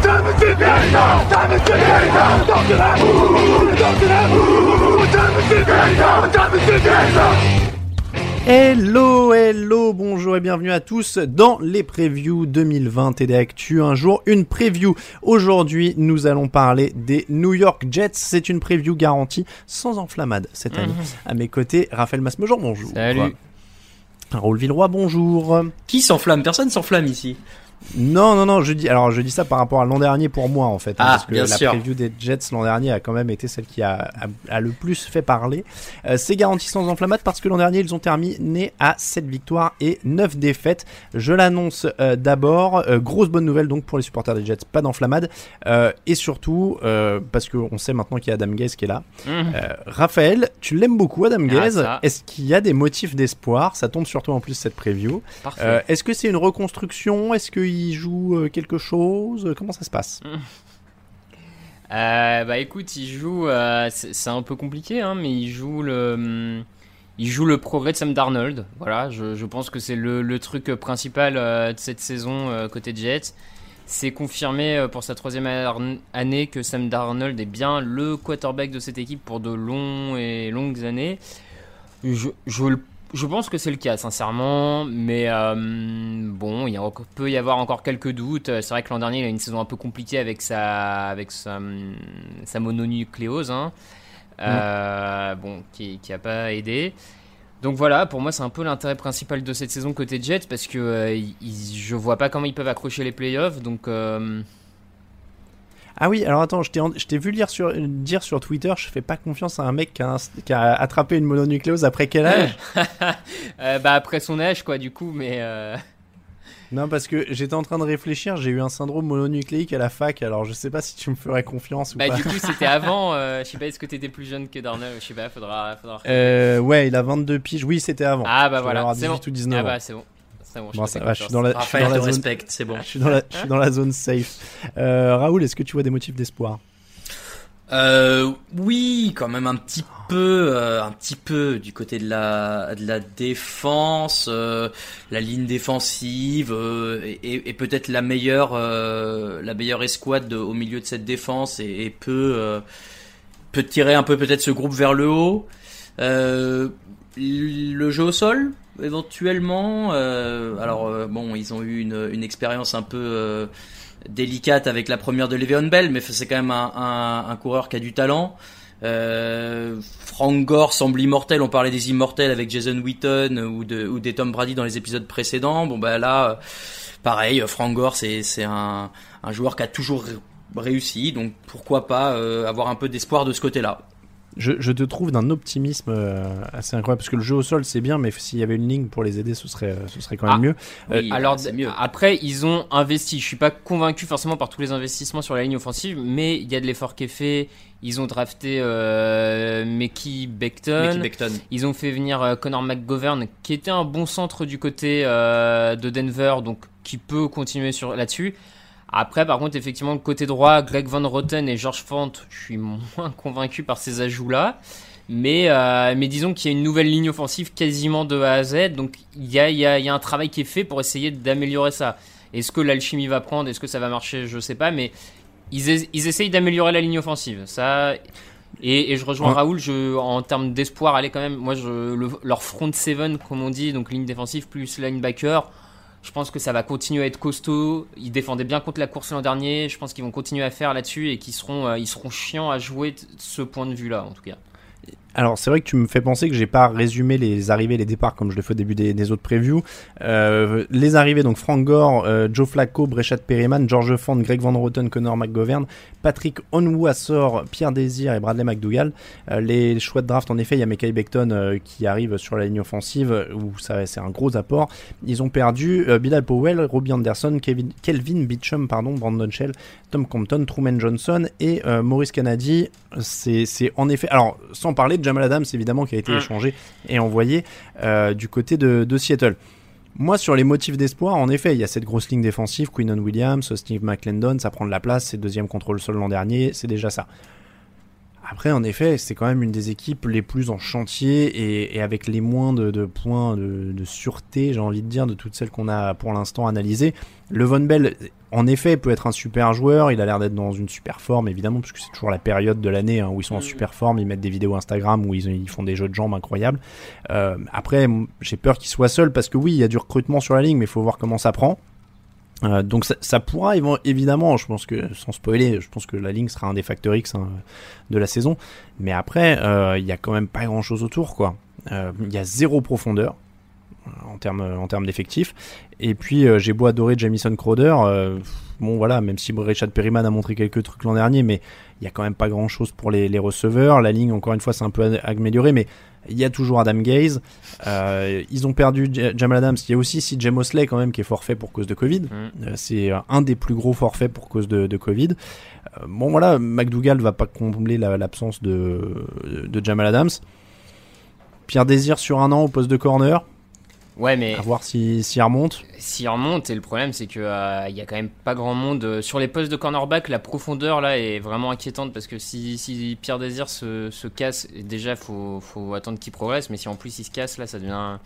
Time is it now? Time is it now? Talk to that. Talk to that. What time is it now? What time is it now? Hello, hello, bonjour et bienvenue à tous dans les previews 2020 et d'actu. Un jour, une preview. Aujourd'hui, nous allons parler des New York Jets. C'est une preview garantie sans enflammade cette année. À mes côtés, Raphaël Masmejean, bonjour. Salut. Raoul Villeroy, bonjour. Qui s'enflamme? Personne s'enflamme ici. Non, non, non, je dis, alors je dis ça par rapport à l'an dernier pour moi en fait, hein, Ah, parce que bien la sûr. preview des Jets l'an dernier a quand même été celle qui a, a, a le plus fait parler. Euh, c'est garanti sans enflammade parce que l'an dernier ils ont terminé à 7 victoires et 9 défaites. Je l'annonce euh, d'abord, euh, grosse bonne nouvelle donc pour les supporters des Jets, pas d'enflammade, et surtout parce qu'on sait maintenant qu'il y a Adam Gaze qui est là. Euh, Raphaël, tu l'aimes beaucoup Adam Ah, Gaze, est-ce qu'il y a des motifs d'espoir? Ça tombe sur toi en plus cette preview. Est-ce que c'est une reconstruction? Est-ce joue euh, quelque chose Comment ça se passe? Euh, bah écoute, il joue. euh, c'est un peu compliqué, hein, mais il joue le. hum, Il joue le progrès de Sam Darnold. Voilà, je, pense que c'est le, truc principal euh, de cette saison euh, côté Jets. C'est confirmé euh, pour sa troisième année que Sam Darnold est bien le quarterback de cette équipe pour de longs et longues années. Je, je, le- je pense que c'est le cas, sincèrement. Mais euh, bon, il y a encore- peut y avoir encore quelques doutes. C'est vrai que l'an dernier, il a une saison un peu compliquée avec sa, avec sa, hum, sa mononucléose. hein. Euh, Bon, qui, qui a pas aidé. Donc voilà, pour moi, c'est un peu l'intérêt principal de cette saison côté Jets parce que euh, ils- je vois pas comment ils peuvent accrocher les playoffs. Donc. Ah oui, alors attends, je t'ai en- vu lire sur, dire sur Twitter, je fais pas confiance à un mec qui a, un- qui a attrapé une mononucléose après quel âge? Euh, bah après son âge, quoi, du coup, mais. euh, Non, parce que j'étais en train de réfléchir, j'ai eu un syndrome mononucléique à la fac, alors je sais pas si tu me ferais confiance ou Bah pas. du coup c'était avant, euh, je sais pas est-ce que t'étais plus jeune que Darnell, je sais pas, faudra... faudra... Ouais, il a 22 piges, oui, c'était avant. ah bah voilà, avoir c'est bon. 18 ou 19 ah ans. bah c'est bon. C'est bon, je Bon, te ça fais va, je suis dans la, je suis Raphaël dans la te zone, respecte, c'est bon. je suis dans la, je suis dans la zone safe. Euh, Raoul, est-ce que tu vois des motifs d'espoir? Euh, oui, quand même un petit peu, euh, un petit peu du côté de la de la défense, euh, la ligne défensive euh, et, et peut-être la meilleure euh, la meilleure escouade de- au milieu de cette défense et, et peut euh, peut tirer un peu peut-être ce groupe vers le haut. Euh, le jeu au sol? Éventuellement. euh, alors euh, bon, ils ont eu une, expérience un peu euh, délicate avec la première de Le'Veon Bell, mais c'est quand même un, coureur qui a du talent. Frank Gore semble immortel. On parlait des immortels avec Jason Witten ou, de, ou des Tom Brady dans les épisodes précédents. Bon bah là, pareil, Frank Gore c'est un, joueur qui a toujours ré- réussi, donc pourquoi pas avoir un peu d'espoir de ce côté-là. Je, je te trouve d'un optimisme euh, assez incroyable parce que le jeu au sol c'est bien, mais s'il y avait une ligne pour les aider, ce serait, euh, ce serait quand même Ah. mieux. Oui, Alors mieux. après ils ont investi, je suis pas convaincu forcément par tous les investissements sur la ligne offensive, mais il y a de l'effort qui est fait. Ils ont drafté euh, Mickey Becton. Ils ont fait venir euh, Connor McGovern, qui était un bon centre du côté euh, de Denver, donc qui peut continuer sur là-dessus. Après, par contre, effectivement, côté droit, Greg Van Roten et George Font, je suis moins convaincu par ces ajouts-là. Mais, euh, mais disons qu'il y a une nouvelle ligne offensive quasiment de A à Z, donc il y a, y, a, y a un travail qui est fait pour essayer d'améliorer ça. Est-ce que l'alchimie va prendre? Est-ce que ça va marcher? Je sais pas, mais ils, es- ils essayent d'améliorer la ligne offensive. Ça, Et, et je rejoins Ouais. Raoul, je, en termes d'espoir, allez quand même, moi je, le- leur front seven, comme on dit, donc ligne défensive plus linebacker, je pense que ça va continuer à être costaud. Ils défendaient bien contre la course l'an dernier, je pense qu'ils vont continuer à faire là-dessus et qu'ils seront, euh, ils seront chiants à jouer de ce point de vue-là, en tout cas. Alors c'est vrai que tu me fais penser que j'ai pas résumé les arrivées, les départs comme je le fais au début des, autres previews. Euh, les arrivées donc Frank Gore, euh, Joe Flacco, Brechat Perryman, George Ford, Greg Van Roten, Connor McGovern, Patrick Onwuasor, Pierre Désir et Bradley McDougall. Euh, les choix de draft en effet, il y a Mekai Becton euh, qui arrive sur la ligne offensive où ça c'est un gros apport. Ils ont perdu Bilal Powell, Robbie Anderson, Kelvin Beecham, pardon, Brandon Shell, Tom Compton, Truman Johnson et Maurice Kennedy. C'est en effet. Alors, sans parler de Jamal Adams, évidemment, qui a été Mm. échangé et envoyé euh, du côté de, de Seattle. Moi, sur les motifs d'espoir, en effet, il y a cette grosse ligne défensive, Quinnon Williams, Steve McClendon, ça prend de la place, c'est deuxième contrôle sol l'an dernier, c'est déjà ça. Après, en effet, c'est quand même une des équipes les plus en chantier et, et avec les moins de, de points de, de sûreté, j'ai envie de dire, de toutes celles qu'on a pour l'instant analysées. Le Von Bell, en effet, peut être un super joueur. Il a l'air d'être dans une super forme, évidemment, parce que c'est toujours la période de l'année hein, où ils sont en Mm. super forme. Ils mettent des vidéos Instagram où ils, ils font des jeux de jambes incroyables. Euh, après, j'ai peur qu'il soit seul parce que oui, il y a du recrutement sur la ligne, mais il faut voir comment ça prend. Euh, donc ça, pourra évi- évidemment, je pense que sans spoiler, je pense que la ligne sera un des facteurs X hein, de la saison. Mais après, euh, il y a quand même pas grand chose autour, quoi. Euh, Il y a zéro profondeur euh, en termes en termes d'effectifs. Et puis euh, j'ai beau adorer Jamison Crowder, euh, bon voilà, même si Richard Perryman a montré quelques trucs l'an dernier, mais il y a quand même pas grand chose pour les, les receveurs. La ligne, encore une fois, c'est un peu a- amélioré, mais il y a toujours Adam Gaze. Euh, ils ont perdu J- Jamal Adams. Il y a aussi CJ Mosley quand même qui est forfait pour cause de Covid. Mm. C'est un des plus gros forfaits pour cause de, de Covid. Bon voilà, McDougall va pas combler la- l'absence de, de Jamal Adams. Pierre Désir sur un an au poste de corner, Ouais, mais à voir s'il si, s'il remonte. s'il remonte, et le problème c'est que euh, y a quand même pas grand monde euh, sur les postes de cornerback. La profondeur là est vraiment inquiétante parce que si, si Pierre Désir se, se casse, déjà faut faut attendre qu'il progresse, mais si en plus il se casse là, ça devient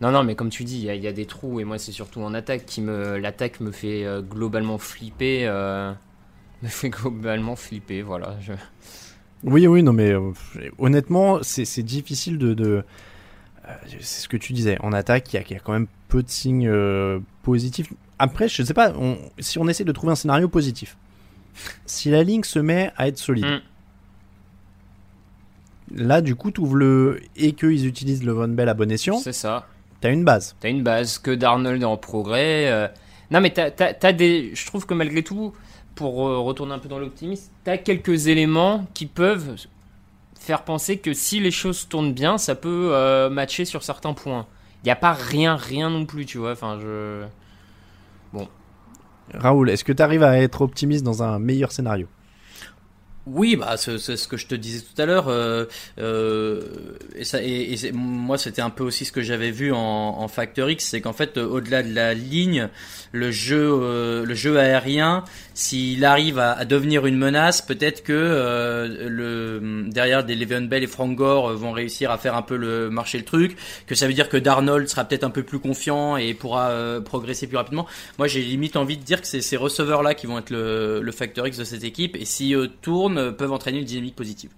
non non mais comme tu dis, il y, a- il y a des trous et moi c'est surtout en attaque qui me l'attaque me fait euh, globalement flipper, euh, me fait globalement flipper. Voilà. Je... Oui, oui, non, mais honnêtement, c'est difficile de. de c'est ce que tu disais. En attaque, il y, a- il y a quand même peu de signes euh, positifs. Après, je sais pas, on- si on essaie de trouver un scénario positif, si la ligne se met à être solide, Mm. là, du coup, tu ouvres le. et qu'ils utilisent le Von Bell à bon escient, C'est ça. t'as une base. T'as une base, que Darnold est en progrès. euh. Non, mais t'as, t'as- t'as des. Je trouve que malgré tout, pour euh, retourner un peu dans l'optimisme, t'as quelques éléments qui peuvent faire penser que si les choses tournent bien, ça peut euh, matcher sur certains points. Il n'y a pas rien, rien non plus, tu vois. Enfin, je. Raoul, est-ce que tu arrives à être optimiste dans un meilleur scénario? Oui, bah c'est ce que je te disais tout à l'heure. euh, euh, et ça, et, moi, c'était un peu aussi ce que j'avais vu en, en Factor X, c'est qu'en fait, au-delà de la ligne, le jeu, euh, le jeu aérien, s'il arrive à, devenir une menace, peut-être que euh, le derrière des Le'Veon Bell et Frank Gore euh, vont réussir à faire un peu le marcher le truc. Que ça veut dire que Darnold sera peut-être un peu plus confiant et pourra euh, progresser plus rapidement. Moi, j'ai limite envie de dire que c'est ces receveurs-là qui vont être le, le Factor X de cette équipe, et si eux tournent, euh, peuvent entraîner une dynamique positive.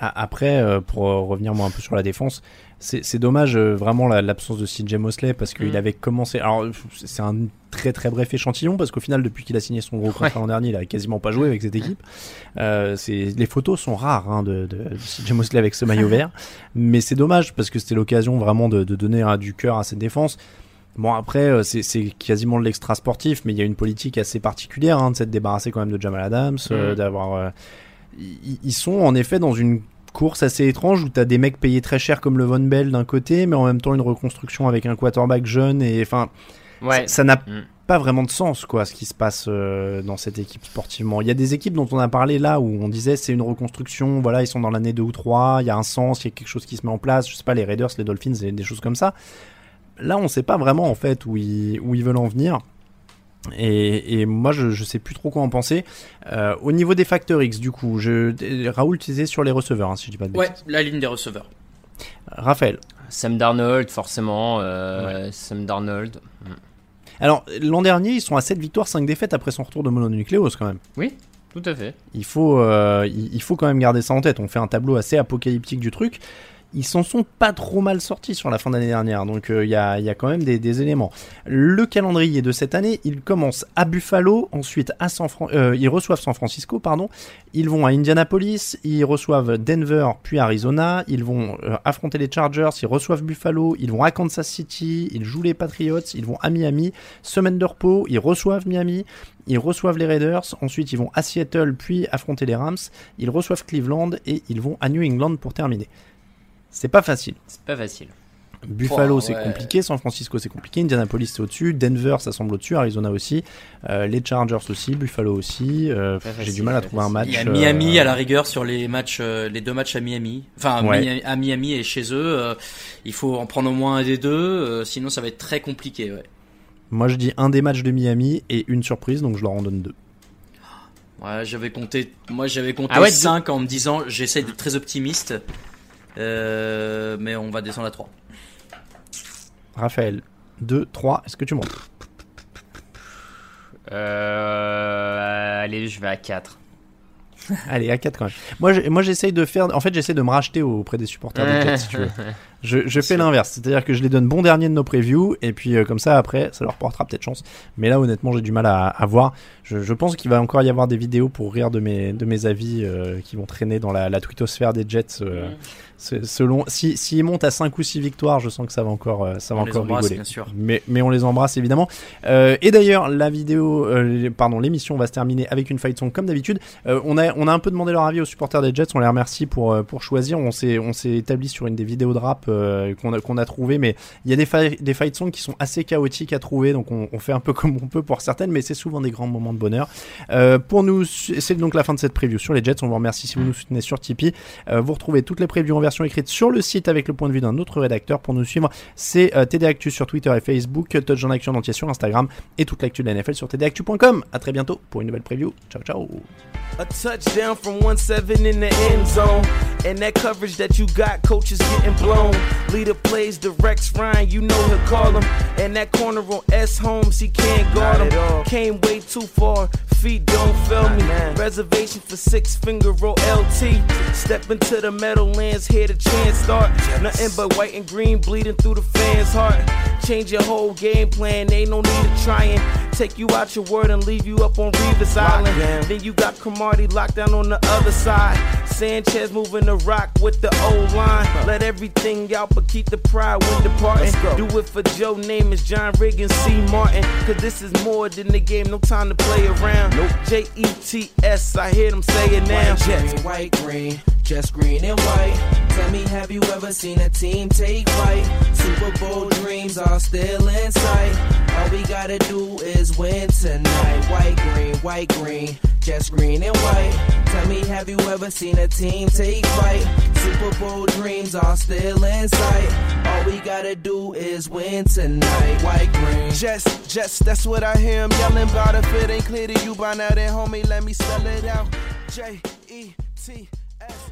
Après, euh, pour euh, revenir moi un peu sur la défense, c'est dommage euh, vraiment la- l'absence de CJ Mosley parce qu'il Mm. avait commencé. Alors c'est un très très bref échantillon parce qu'au final depuis qu'il a signé son gros contrat Ouais. l'an dernier, il a quasiment pas joué avec cette équipe. Euh, les photos sont rares hein, de, CJ Mosley avec ce maillot vert, mais c'est dommage parce que c'était l'occasion vraiment de, de donner hein, du cœur à cette défense. Bon après euh, c'est quasiment de l'extra sportif, mais il y a une politique assez particulière hein, de s'être débarrassé quand même de Jamal Adams, euh, Mm. d'avoir. euh, ils sont en effet dans une course assez étrange où t'as des mecs payés très cher comme le Von Bell d'un côté, mais en même temps une reconstruction avec un quarterback jeune et enfin Ouais. ça- n'a Mm. pas vraiment de sens quoi ce qui se passe euh, dans cette équipe sportivement. Il y a des équipes dont on a parlé là où on disait c'est une reconstruction, voilà ils sont dans l'année 2 ou 3, il y a un sens, il y a quelque chose qui se met en place, je sais pas les Raiders, les Dolphins, et des choses comme ça. Là on sait pas vraiment en fait où ils, où ils veulent en venir. Et, et moi, je, je sais plus trop quoi en penser. Euh, au niveau des facteurs X, du coup, je, Raoul, tu disais sur les receveurs, hein, si je dis pas de Ouais, bêtises. la ligne des receveurs. Raphaël. Sam Darnold, forcément. euh, Sam Darnold. Alors, l'an dernier, ils sont à 7 victoires, 5 défaites après son retour de mononucléose, quand même. Oui. Tout à fait. Il faut, euh, il il faut quand même garder ça en tête. On fait un tableau assez apocalyptique du truc. Ils s'en sont pas trop mal sortis sur la fin d'année dernière, donc euh, il y, a, quand même des, des éléments. Le calendrier de cette année, il commence à Buffalo, ensuite à San Fran- euh, ils reçoivent San Francisco, pardon. Ils vont à Indianapolis, ils reçoivent Denver, puis Arizona. Ils vont euh, affronter les Chargers, ils reçoivent Buffalo, ils vont à Kansas City, ils jouent les Patriots, ils vont à Miami. Semaine de repos, ils reçoivent Miami, ils reçoivent les Raiders, ensuite ils vont à Seattle, puis affronter les Rams, ils reçoivent Cleveland et ils vont à New England pour terminer. C'est pas facile. C'est pas facile. Buffalo Oh, c'est ouais. compliqué, San Francisco c'est compliqué, Indianapolis c'est au-dessus, Denver ça semble au-dessus, Arizona aussi, euh, les Chargers aussi, Buffalo aussi. euh, J'ai du mal à trouver un match. Il y a euh, Miami à la rigueur sur les matchs, euh, les deux matchs à Miami. Enfin, Ouais. À Miami et chez eux, euh, il faut en prendre au moins un des deux, euh, sinon ça va être très compliqué. Ouais. Moi je dis un des matchs de Miami et une surprise, donc je leur en donne deux. Ouais, j'avais compté, moi j'avais compté Ah ouais, 5 en me disant j'essaie d'être très optimiste, euh, mais on va descendre à 3. Raphaël, 2, 3, est-ce que tu montes? Euh, allez, je vais à 4. Allez, à 4 quand même. Moi, j'essaye de faire. En fait, j'essaie de me racheter auprès des supporters des Jets, si tu veux. Je, je fais l'inverse, c'est-à-dire que je les donne bon dernier de nos previews, et puis euh, comme ça, après, ça leur portera peut-être chance. Mais là, honnêtement, j'ai du mal à, à voir. Je, je pense qu'il va encore y avoir des vidéos pour rire de mes, de mes avis euh, qui vont traîner dans la, la twittosphère des Jets. euh, se- selon, si, s'ils montent à 5 ou 6 victoires, je sens que ça va encore, euh, ça va On encore embrasse, rigoler. bien sûr. Mais, mais on les embrasse évidemment. Euh, et d'ailleurs, la vidéo, euh, pardon, l'émission va se terminer avec une fight song comme d'habitude. Euh, on a, on a un peu demandé leur avis aux supporters des Jets. On les remercie pour, pour choisir. On s'est, on s'est établi sur une des vidéos de rap euh, qu'on a, trouvé, mais il y a des, fa- des fight songs qui sont assez chaotiques à trouver, donc on, fait un peu comme on peut pour certaines, mais c'est souvent des grands moments de bonheur. Euh, pour nous, c'est donc la fin de cette preview sur les Jets. On vous remercie si vous nous soutenez sur Tipeee. Euh, vous retrouvez toutes les previews en version écrite sur le site avec le point de vue d'un autre rédacteur. Pour nous suivre, c'est TD Actu sur Twitter et Facebook, Action en entier sur Instagram et toute l'actu de la NFL sur tdactu.com. À très bientôt pour une nouvelle preview. Ciao ciao. Touchdown from 1-7 in the end zone. And that coverage that you got, coach is getting blown. Leader plays the Rex Ryan, you know he'll call him. And that corner on S Holmes, he can't guard him. Came way too far, feet don't fail me. Reservation for six finger roll LT. Step into the Meadowlands, here the chance start. Nothing but white and green bleeding through the fans' heart. Change your whole game plan, ain't no need to try and take you out your word and leave you up on Revis Island. Then you got Cromartie locked down on the other side. Sanchez moving the rock with the old line. Let everything out, but keep the pride when departing. Do it for Joe name is John Riggins, C. Martin. Cause this is more than the game, no time to play around. J E T S, I hear them say it now. White, green, white, green, just green and white. Tell me, have you ever seen a team take flight? Super Bowl dreams are still in sight. All we gotta do is win tonight. White, green, white, green, just green and white. Tell me, have you ever seen a team take flight? Super Bowl dreams are still in sight. All we gotta do is win tonight. White, green. Just, just, that's what I hear him yelling about. If it ain't clear to you by now, then homie, let me spell it out. J E T S.